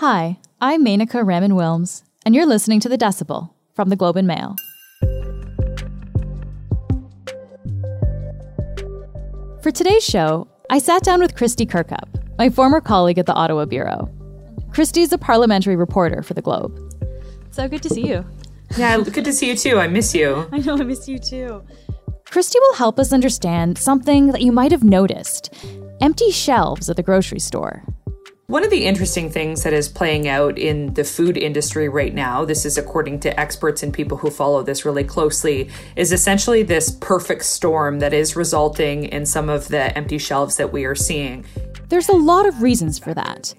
Hi, I'm Menaka Raman Wilms, and you're listening to The Decibel from the Globe and Mail. For today's show, I sat down with Kristy Kirkup, my former colleague at the Ottawa Bureau. Kristy's a parliamentary reporter for the Globe. So good to see you. Yeah, good to see you too. I miss you. I know, I miss you too. Kristy will help us understand something that you might have noticed empty shelves at the grocery store. One of the interesting things that is playing out in the food industry right now, this is according to experts and people who follow this really closely, is essentially this perfect storm that is resulting in some of the empty shelves that we are seeing. There's a lot of reasons for that.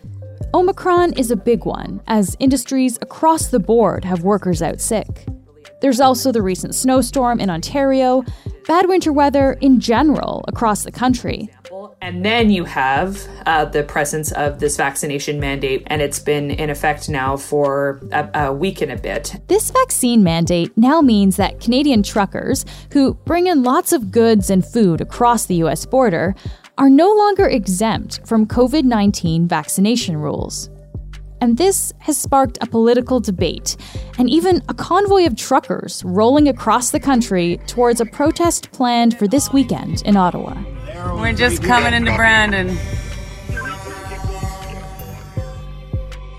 Omicron is a big one, as industries across the board have workers out sick. There's also the recent snowstorm in Ontario, bad winter weather in general across the country. And then you have uh, the presence of this vaccination mandate, and it's been in effect now for a, a week and a bit. This vaccine mandate now means that Canadian truckers, who bring in lots of goods and food across the US border, are no longer exempt from COVID 19 vaccination rules. And this has sparked a political debate and even a convoy of truckers rolling across the country towards a protest planned for this weekend in Ottawa. We're just coming into Brandon.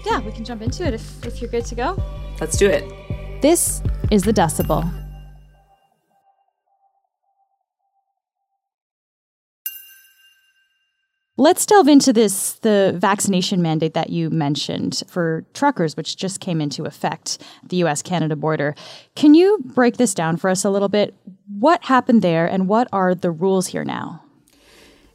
Yeah, we can jump into it if, if you're good to go. Let's do it. This is The Decibel. Let's delve into this the vaccination mandate that you mentioned for truckers, which just came into effect the US Canada border. Can you break this down for us a little bit? What happened there and what are the rules here now?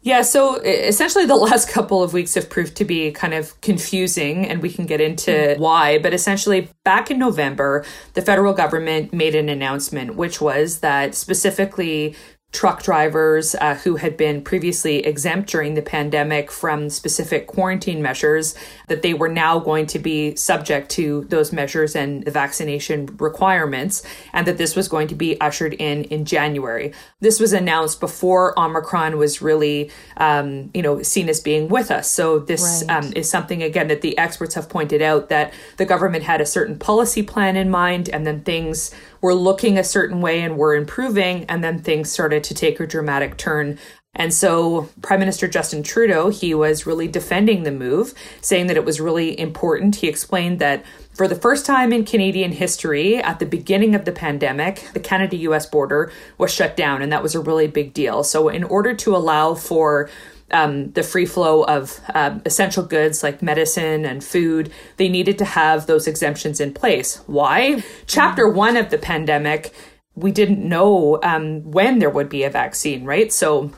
Yeah, so essentially the last couple of weeks have proved to be kind of confusing, and we can get into mm-hmm. why. But essentially, back in November, the federal government made an announcement, which was that specifically truck drivers uh, who had been previously exempt during the pandemic from specific quarantine measures that they were now going to be subject to those measures and the vaccination requirements and that this was going to be ushered in in January. This was announced before Omicron was really um, you know seen as being with us. So this right. um, is something again that the experts have pointed out that the government had a certain policy plan in mind and then things were looking a certain way and were improving, and then things started to take a dramatic turn. And so Prime Minister Justin Trudeau, he was really defending the move, saying that it was really important. He explained that for the first time in Canadian history, at the beginning of the pandemic, the Canada US border was shut down, and that was a really big deal. So, in order to allow for um, the free flow of um, essential goods like medicine and food, they needed to have those exemptions in place. Why? Chapter one of the pandemic, we didn't know um, when there would be a vaccine, right? So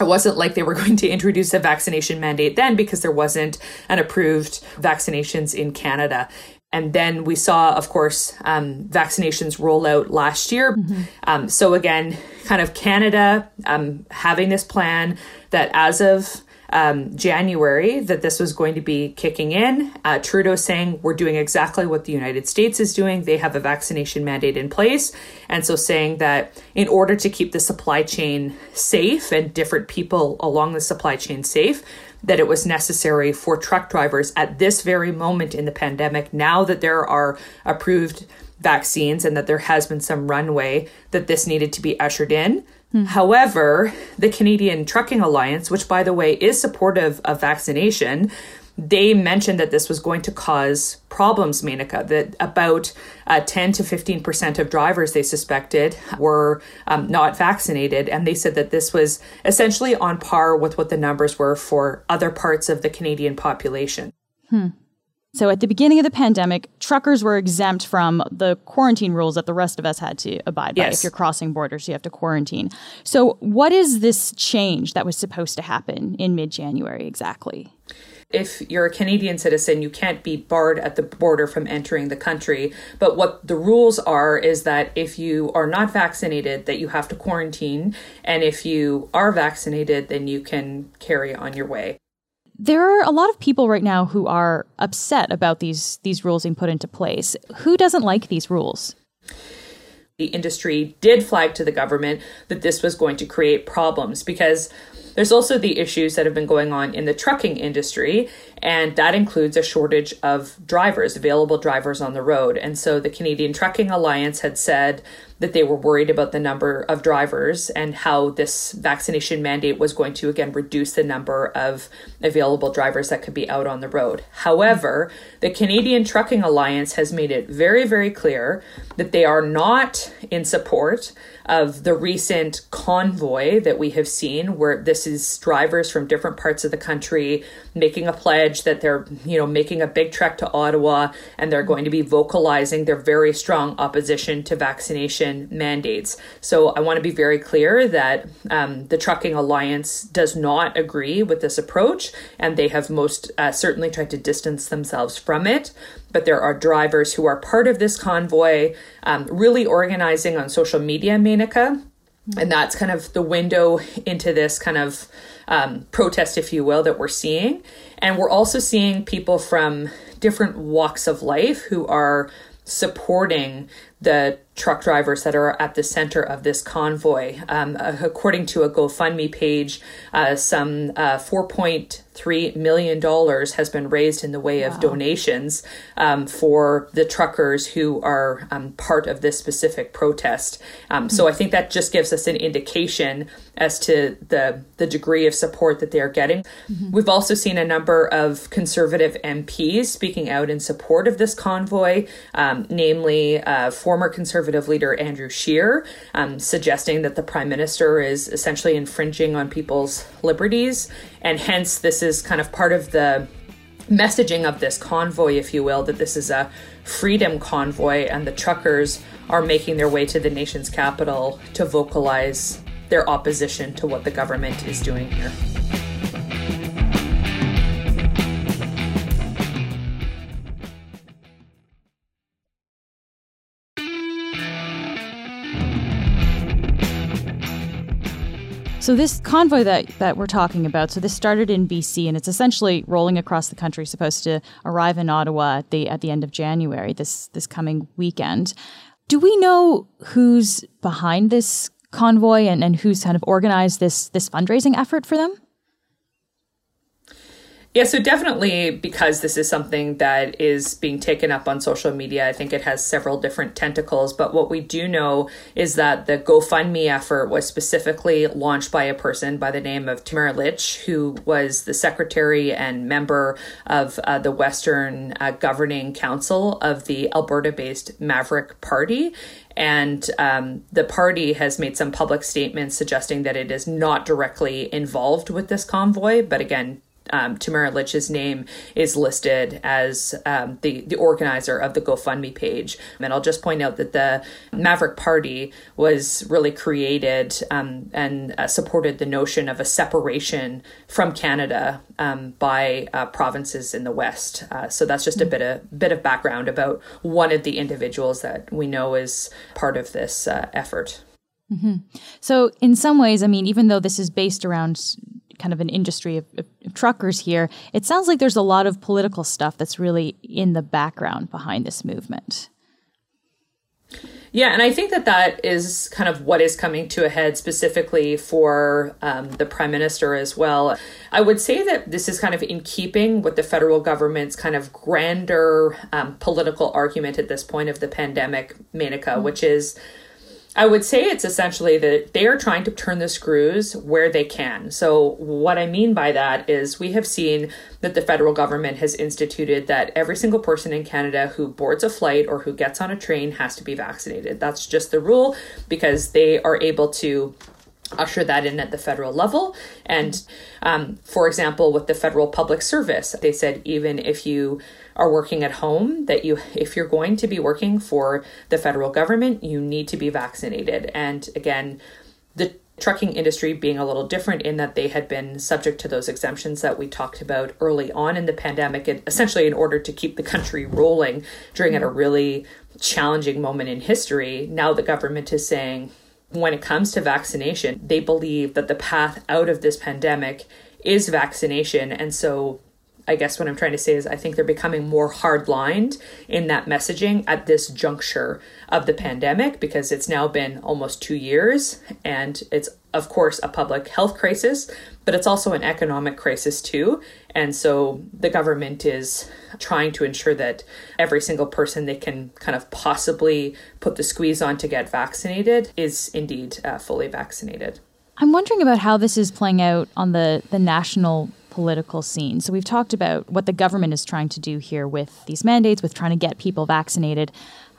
it wasn't like they were going to introduce a vaccination mandate then because there wasn't an approved vaccinations in Canada. And then we saw, of course, um, vaccinations roll out last year. Mm-hmm. Um, so again, kind of Canada um, having this plan that as of um, January that this was going to be kicking in. Uh, Trudeau saying we're doing exactly what the United States is doing. They have a vaccination mandate in place. And so saying that in order to keep the supply chain safe and different people along the supply chain safe, that it was necessary for truck drivers at this very moment in the pandemic, now that there are approved vaccines and that there has been some runway, that this needed to be ushered in. Hmm. However, the Canadian Trucking Alliance, which by the way is supportive of vaccination, they mentioned that this was going to cause problems, Menaka, that about uh, 10 to 15% of drivers they suspected were um, not vaccinated. And they said that this was essentially on par with what the numbers were for other parts of the Canadian population. Hmm. So at the beginning of the pandemic, truckers were exempt from the quarantine rules that the rest of us had to abide by. Yes. If you're crossing borders, you have to quarantine. So what is this change that was supposed to happen in mid-January exactly? If you're a Canadian citizen, you can't be barred at the border from entering the country. But what the rules are is that if you are not vaccinated, that you have to quarantine, and if you are vaccinated, then you can carry on your way. There are a lot of people right now who are upset about these these rules being put into place. Who doesn't like these rules? The industry did flag to the government that this was going to create problems because There's also the issues that have been going on in the trucking industry, and that includes a shortage of drivers, available drivers on the road. And so the Canadian Trucking Alliance had said that they were worried about the number of drivers and how this vaccination mandate was going to again reduce the number of available drivers that could be out on the road. However, the Canadian Trucking Alliance has made it very, very clear that they are not in support of the recent convoy that we have seen, where this is drivers from different parts of the country making a pledge that they're, you know, making a big trek to Ottawa and they're going to be vocalizing their very strong opposition to vaccination mandates. So I want to be very clear that um, the Trucking Alliance does not agree with this approach, and they have most uh, certainly tried to distance themselves from it but there are drivers who are part of this convoy, um, really organizing on social media, Menaka. And that's kind of the window into this kind of um, protest, if you will, that we're seeing. And we're also seeing people from different walks of life who are supporting the truck drivers that are at the center of this convoy. Um, according to a GoFundMe page, uh, some uh, $4.3 million has been raised in the way wow. of donations um, for the truckers who are um, part of this specific protest. Mm-hmm. So I think that just gives us an indication as to the, the degree of support that they're getting. Mm-hmm. We've also seen a number of conservative MPs speaking out in support of this convoy, um, namely uh, former conservative conservative leader Andrew Scheer, um, suggesting that the prime minister is essentially infringing on people's liberties. And hence, this is kind of part of the messaging of this convoy, if you will, that this is a freedom convoy and the truckers are making their way to the nation's capital to vocalize their opposition to what the government is doing here. So this convoy that that we're talking about, so this started in BC and it's essentially rolling across the country, supposed to arrive in Ottawa at the at the end of January this this coming weekend. Do we know who's behind this convoy and, and who's kind of organized this this fundraising effort for them? Yeah, so definitely because this is something that is being taken up on social media, I think it has several different tentacles. But what we do know is that the GoFundMe effort was specifically launched by a person by the name of Tamara Lich, who was the secretary and member of uh, the Western uh, Governing Council of the Alberta based Maverick Party. And um, the party has made some public statements suggesting that it is not directly involved with this convoy, but again, um, Tamara Lich's name is listed as um, the the organizer of the GoFundMe page. And I'll just point out that the Maverick Party was really created um, and uh, supported the notion of a separation from Canada um, by uh, provinces in the West. Uh, so that's just a bit of bit of background about one of the individuals that we know is part of this uh, effort. Mm-hmm. So, in some ways, I mean, even though this is based around kind of an industry of, of, of, truckers here, it sounds like there's a lot of political stuff that's really in the background behind this movement. Yeah, and I think that that is kind of what is coming to a head specifically for um, the prime minister as well. I would say that this is kind of in keeping with the federal government's kind of grander um, political argument at this point of the pandemic, Menaka, mm-hmm. which is I would say it's essentially that they are trying to turn the screws where they can. So, what I mean by that is we have seen that the federal government has instituted that every single person in Canada who boards a flight or who gets on a train has to be vaccinated. That's just the rule because they are able to usher that in at the federal level. And um, for example, with the federal public service, they said even if you are working at home, that you, if you're going to be working for the federal government, you need to be vaccinated. And again, the trucking industry being a little different in that they had been subject to those exemptions that we talked about early on in the pandemic, and essentially in order to keep the country rolling during at a really challenging moment in history. Now the government is saying, when it comes to vaccination, they believe that the path out of this pandemic is vaccination. And so I guess what I'm trying to say is I think they're becoming more hardlined in that messaging at this juncture of the pandemic because it's now been almost two years and it's of course, a public health crisis, but it's also an economic crisis too. And so the government is trying to ensure that every single person they can kind of possibly put the squeeze on to get vaccinated is indeed uh, fully vaccinated. I'm wondering about how this is playing out on the, the national political scene. So we've talked about what the government is trying to do here with these mandates, with trying to get people vaccinated.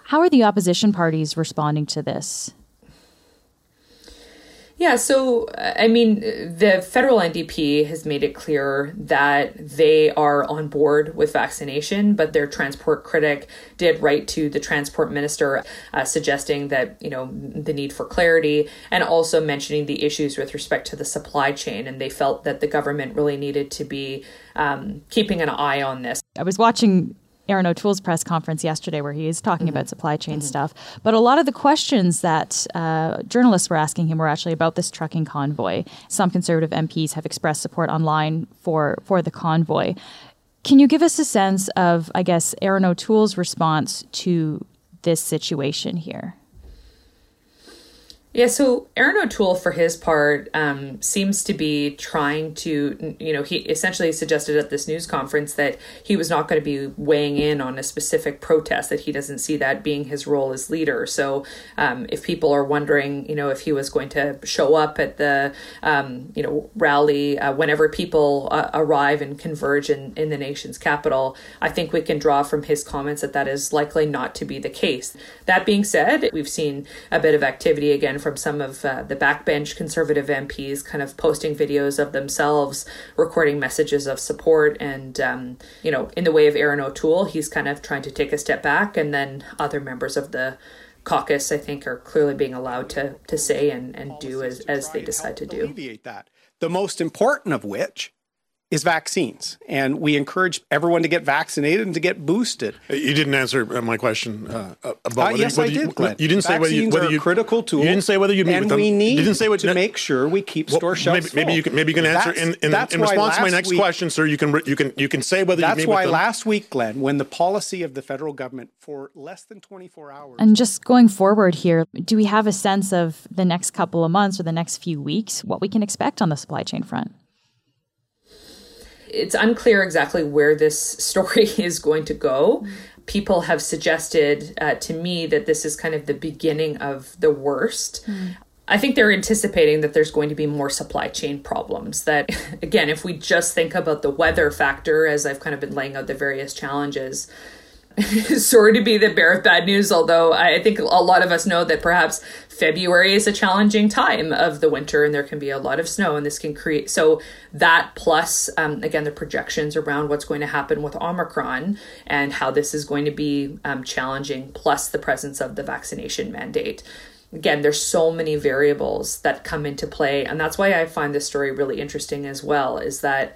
How are the opposition parties responding to this? Yeah, so I mean, the federal NDP has made it clear that they are on board with vaccination, but their transport critic did write to the transport minister uh, suggesting that, you know, the need for clarity and also mentioning the issues with respect to the supply chain. And they felt that the government really needed to be um, keeping an eye on this. I was watching Erin O'Toole's press conference yesterday, where he is talking mm-hmm. about supply chain mm-hmm. stuff. But a lot of the questions that uh, journalists were asking him were actually about this trucking convoy. Some conservative MPs have expressed support online for for the convoy. Can you give us a sense of, I guess, Erin O'Toole's response to this situation here? Yeah, so Erin O'Toole, for his part, um, seems to be trying to, you know, he essentially suggested at this news conference that he was not going to be weighing in on a specific protest, that he doesn't see that being his role as leader. So um, if people are wondering, you know, if he was going to show up at the, um, you know, rally uh, whenever people uh, arrive and converge in, in the nation's capital, I think we can draw from his comments that that is likely not to be the case. That being said, we've seen a bit of activity again from some of uh, the backbench conservative MPs kind of posting videos of themselves recording messages of support. And, um, you know, in the way of Erin O'Toole, he's kind of trying to take a step back. And then other members of the caucus, I think, are clearly being allowed to, to say and, and do as, as they decide to do. Alleviate that. The most important of which is vaccines. And we encourage everyone to get vaccinated and to get boosted. You didn't answer uh, my question uh, about uh, whether, yes, whether I did, Glenn. You, didn't say whether you, whether you, critical tool. You didn't say whether you meet and with them. we need you didn't say what, to make sure we keep well, store shelves maybe, maybe, you can maybe you can answer that's, in, in, that's in response to my next week, question, sir. You can you can you can say whether that's you meet why last week, Glenn, when the policy of the federal government for less than 24 hours. And just going forward here, do we have a sense of the next couple of months or the next few weeks what we can expect on the supply chain front? It's unclear exactly where this story is going to go. People have suggested uh, to me that this is kind of the beginning of the worst. Mm. I think they're anticipating that there's going to be more supply chain problems. That, again, if we just think about the weather factor, as I've kind of been laying out the various challenges, sorry to be the bearer of bad news, although I think a lot of us know that perhaps February is a challenging time of the winter and there can be a lot of snow, and this can create so that plus um, again the projections around what's going to happen with Omicron and how this is going to be um, challenging, plus the presence of the vaccination mandate. Again there's so many variables that come into play and that's why i find this story really interesting as well is that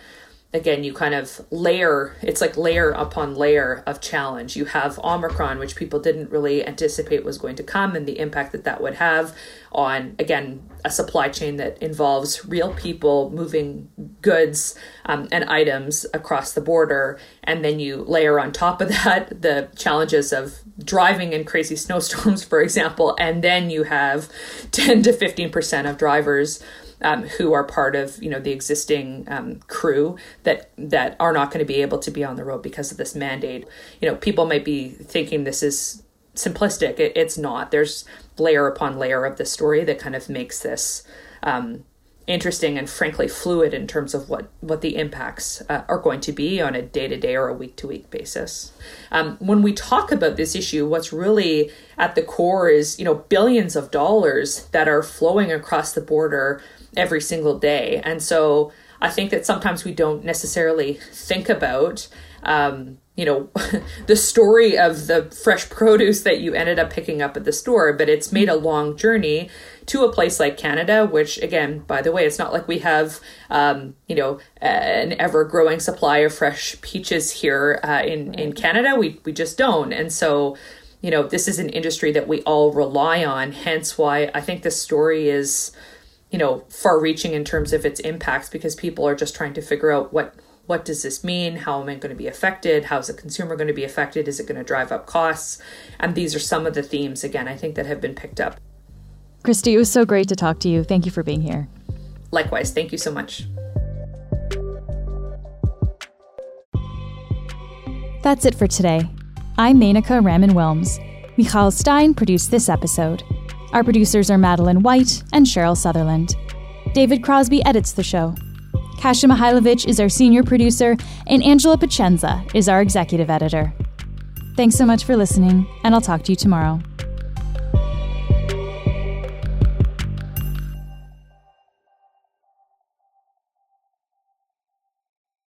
again you kind of layer it's like layer upon layer of challenge. You have omicron which people didn't really anticipate was going to come and the impact that that would have on again a supply chain that involves real people moving goods um, and items across the border. And then you layer on top of that the challenges of driving in crazy snowstorms for example. And then you have 10 to 15% of drivers um, who are part of you know the existing um, crew that that are not going to be able to be on the road because of this mandate. You know, people might be thinking this is simplistic. It, it's not. There's layer upon layer of the story that kind of makes this um, interesting and frankly fluid in terms of what what the impacts uh, are going to be on a day to day or a week to week basis. Um, when we talk about this issue, what's really at the core is you know billions of dollars that are flowing across the border every single day. And so I think that sometimes we don't necessarily think about, um, you know, the story of the fresh produce that you ended up picking up at the store, but it's made a long journey to a place like Canada, which, again, by the way, it's not like we have, um, you know, an ever growing supply of fresh peaches here uh, in, in Canada. We, we just don't. And so, you know, this is an industry that we all rely on, hence why I think this story is you know far reaching in terms of its impacts because people are just trying to figure out what what does this mean how am i going to be affected how's the consumer going to be affected is it going to drive up costs and these are some of the themes again i think that have been picked up Kristy, it was so great to talk to you. Thank you for being here. Likewise. Thank you so much. That's it for today. I'm Menaka Raman Wilms. Michal Stein produced this episode. Our producers are Madeline White and Cheryl Sutherland. David Crosby edits the show. Kasia Mihailovic is our senior producer, and Angela Pacienza is our executive editor. Thanks so much for listening, and I'll talk to you tomorrow.